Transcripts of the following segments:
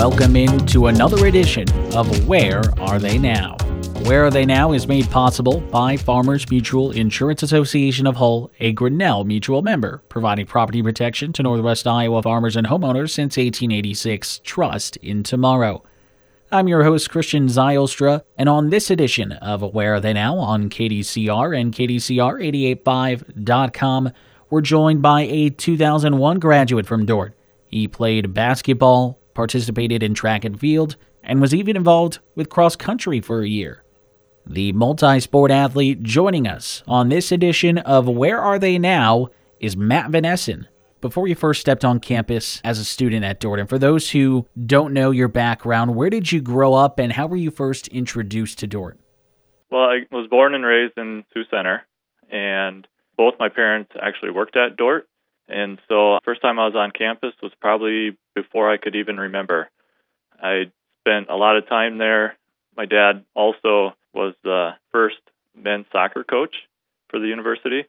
welcome into another edition of Where Are They Now? Where Are They Now is made possible by Farmers Mutual Insurance Association of Hull, a Grinnell Mutual member, providing property protection to Northwest Iowa farmers and homeowners since 1886. Trust in tomorrow. I'm your host, Christian Zylstra, and on this edition of Where Are They Now on KDCR and KDCR885.com, we're joined by a 2001 graduate from Dordt. He played basketball, participated in track and field, and was even involved with cross country for a year. The multi sport athlete joining us on this edition of Where Are They Now is Matt Van Essen. Before you first stepped on campus as a student at Dordt. For those who don't know your background, where did you grow up and how were you first introduced to Dordt? Well, I was born and raised in Sioux Center, and both my parents actually worked at Dordt. And so, first time I was on campus was probably before I could even remember. I spent a lot of time there. My dad also was the first men's soccer coach for the university.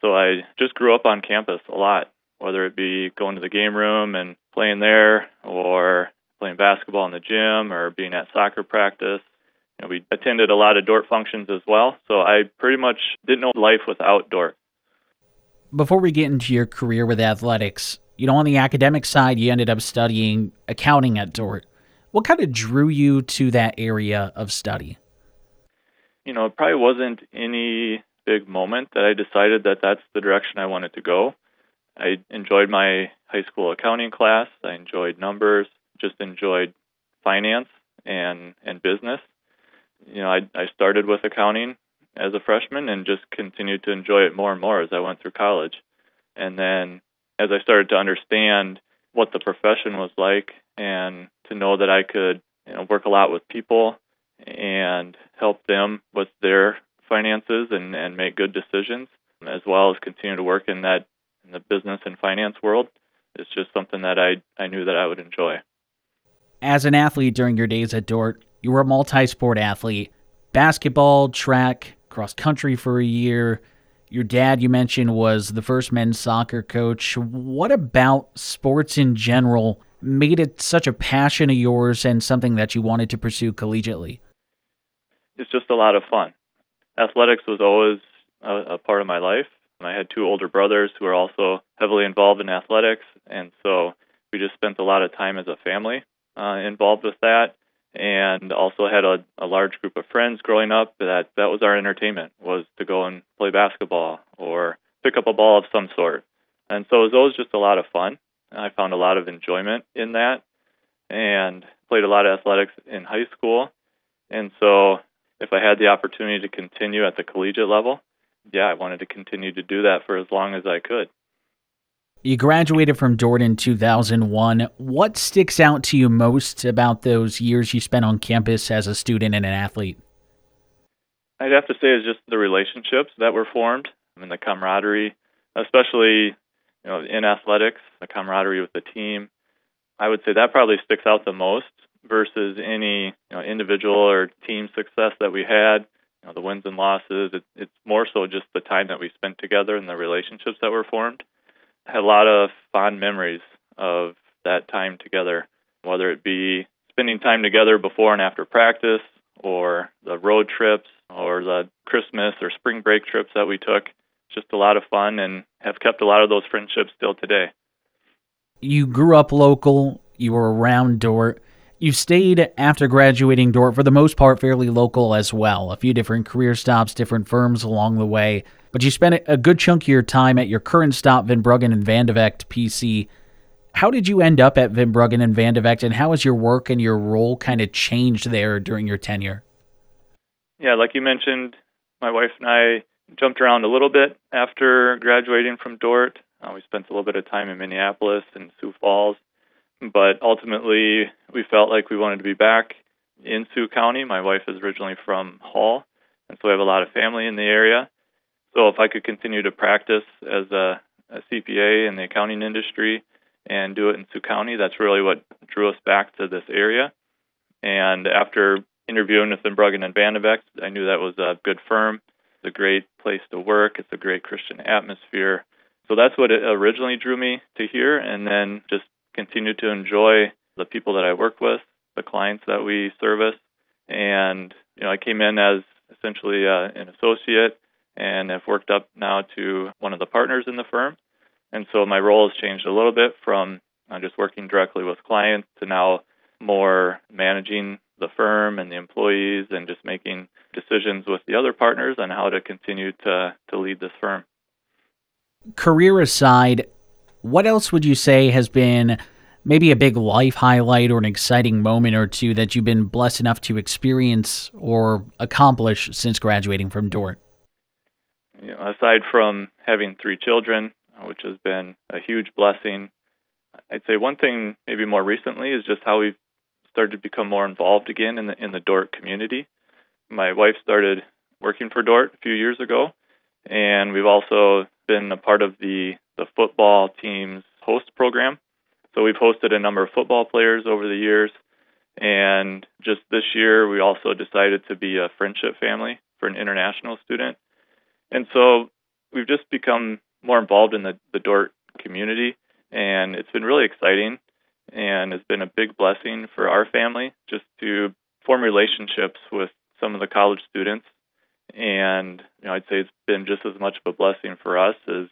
So I just grew up on campus a lot whether it be going to the game room and playing there or playing basketball in the gym or being at soccer practice. You know, we attended a lot of Dordt functions as well, so I pretty much didn't know life without Dordt. Before we get into your career with athletics, you know, on the academic side, you ended up studying accounting at Dordt. What kind of drew you to that area of study? You know, it probably wasn't any big moment that I decided that that's the direction I wanted to go. I enjoyed my high school accounting class. I enjoyed numbers, just enjoyed finance and and business. You know, I I started with accounting as a freshman and just continued to enjoy it more and more as I went through college. And then as I started to understand what the profession was like and to know that I could, you know, work a lot with people and help them with their finances and and make good decisions as well as continue to work in that in the business and finance world. It's just something that I, I knew that I would enjoy. As an athlete during your days at Dordt, you were a multi sport athlete basketball, track, cross country for a year. Your dad, you mentioned, was the first men's soccer coach. What about sports in general made it such a passion of yours and something that you wanted to pursue collegiately? It's just a lot of fun. Athletics was always a, a part of my life. I had two older brothers who were also heavily involved in athletics, and so we just spent a lot of time as a family uh, involved with that, and also had a, a large group of friends growing up. That that was our entertainment was to go and play basketball or pick up a ball of some sort, and so it was always just a lot of fun. I found a lot of enjoyment in that, and played a lot of athletics in high school, and so if I had the opportunity to continue at the collegiate level, yeah, I wanted to continue to do that for as long as I could. You graduated from Dordt in 2001. What sticks out to you most about those years you spent on campus as a student and an athlete? I'd have to say is just the relationships that were formed I mean, the camaraderie, especially you know in athletics, the camaraderie with the team. I would say that probably sticks out the most versus any you know, individual or team success that we had know, the wins and losses. It, it's more so just the time that we spent together and the relationships that were formed. Had a lot of fond memories of that time together, whether it be spending time together before and after practice, or the road trips, or the Christmas or spring break trips that we took. Just a lot of fun and have kept a lot of those friendships still today. You grew up local, you were around Dordt. You stayed after graduating Dordt for the most part fairly local as well. A few different career stops, different firms along the way. But you spent a good chunk of your time at your current stop, Van Bruggen and Van de PC. How did you end up at Van Bruggen and Van de and how has your work and your role kind of changed there during your tenure? Yeah, like you mentioned, my wife and I jumped around a little bit after graduating from Dordt. Uh, we spent a little bit of time in Minneapolis and Sioux Falls but ultimately, we felt like we wanted to be back in Sioux County. My wife is originally from Hull, and so we have a lot of family in the area. So if I could continue to practice as a, a CPA in the accounting industry and do it in Sioux County, that's really what drew us back to this area. And after interviewing with Bruggen and Vande Vegte, I knew that was a good firm. It's a great place to work. It's a great Christian atmosphere. So that's what originally drew me to here. And then just continue to enjoy the people that I work with, the clients that we service. And, you know, I came in as essentially uh, an associate and have worked up now to one of the partners in the firm. And so my role has changed a little bit from uh, just working directly with clients to now more managing the firm and the employees and just making decisions with the other partners on how to continue to, to lead this firm. Career aside, what else would you say has been maybe a big life highlight or an exciting moment or two that you've been blessed enough to experience or accomplish since graduating from Dordt? You know, aside from having three children, uh, which has been a huge blessing, I'd say one thing maybe more recently is just how we've started to become more involved again in the in the Dordt community. My wife started working for Dordt a few years ago, and we've also been a part of the the football team's host program. So we've hosted a number of football players over the years, and just this year we also decided to be a friendship family for an international student. And so we've just become more involved in the, the Dordt community, and it's been really exciting and has been a big blessing for our family just to form relationships with some of the college students. And you know, I'd say it's been just as much of a blessing for us as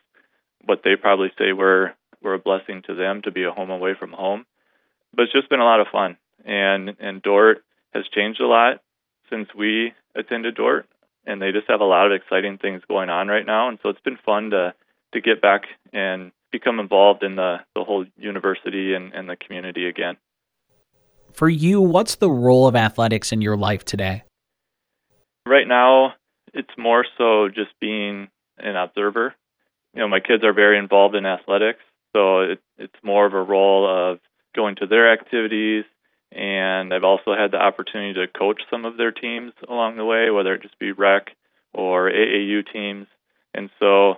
what they probably say we're we're a blessing to them to be a home away from home. But it's just been a lot of fun, and and Dordt has changed a lot since we attended Dordt, and they just have a lot of exciting things going on right now. And so it's been fun to to get back and become involved in the, the whole university and, and the community again. For you, what's the role of athletics in your life today? Right now, it's more so just being an observer. You know, my kids are very involved in athletics, so it, it's more of a role of going to their activities, and I've also had the opportunity to coach some of their teams along the way, whether it just be rec or AAU teams. And so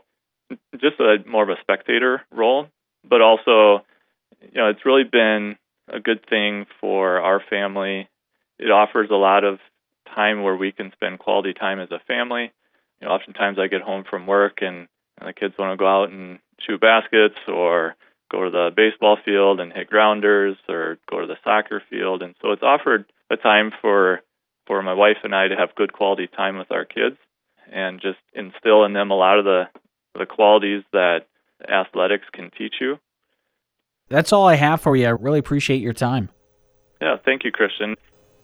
just a more of a spectator role, but also, you know, it's really been a good thing for our family. It offers a lot of time where we can spend quality time as a family. You know, oftentimes I get home from work and, and the kids want to go out and shoot baskets or go to the baseball field and hit grounders or go to the soccer field and so it's offered a time for for my wife and I to have good quality time with our kids and just instill in them a lot of the the qualities that athletics can teach you. That's all I have for you. I really appreciate your time. Yeah, thank you, Christian.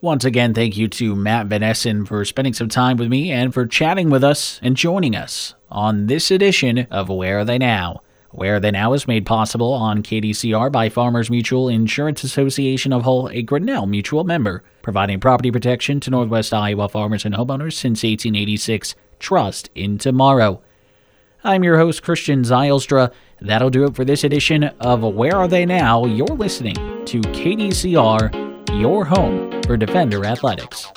Once again, thank you to Matt Van Essen for spending some time with me and for chatting with us and joining us on this edition of Where Are They Now? Where Are They Now is made possible on KDCR by Farmers Mutual Insurance Association of Hull, a Grinnell Mutual member, providing property protection to Northwest Iowa farmers and homeowners since 1886. Trust in tomorrow. I'm your host, Christian Zylstra. That'll do it for this edition of Where Are They Now? You're listening to KDCR, your home for Defender Athletics.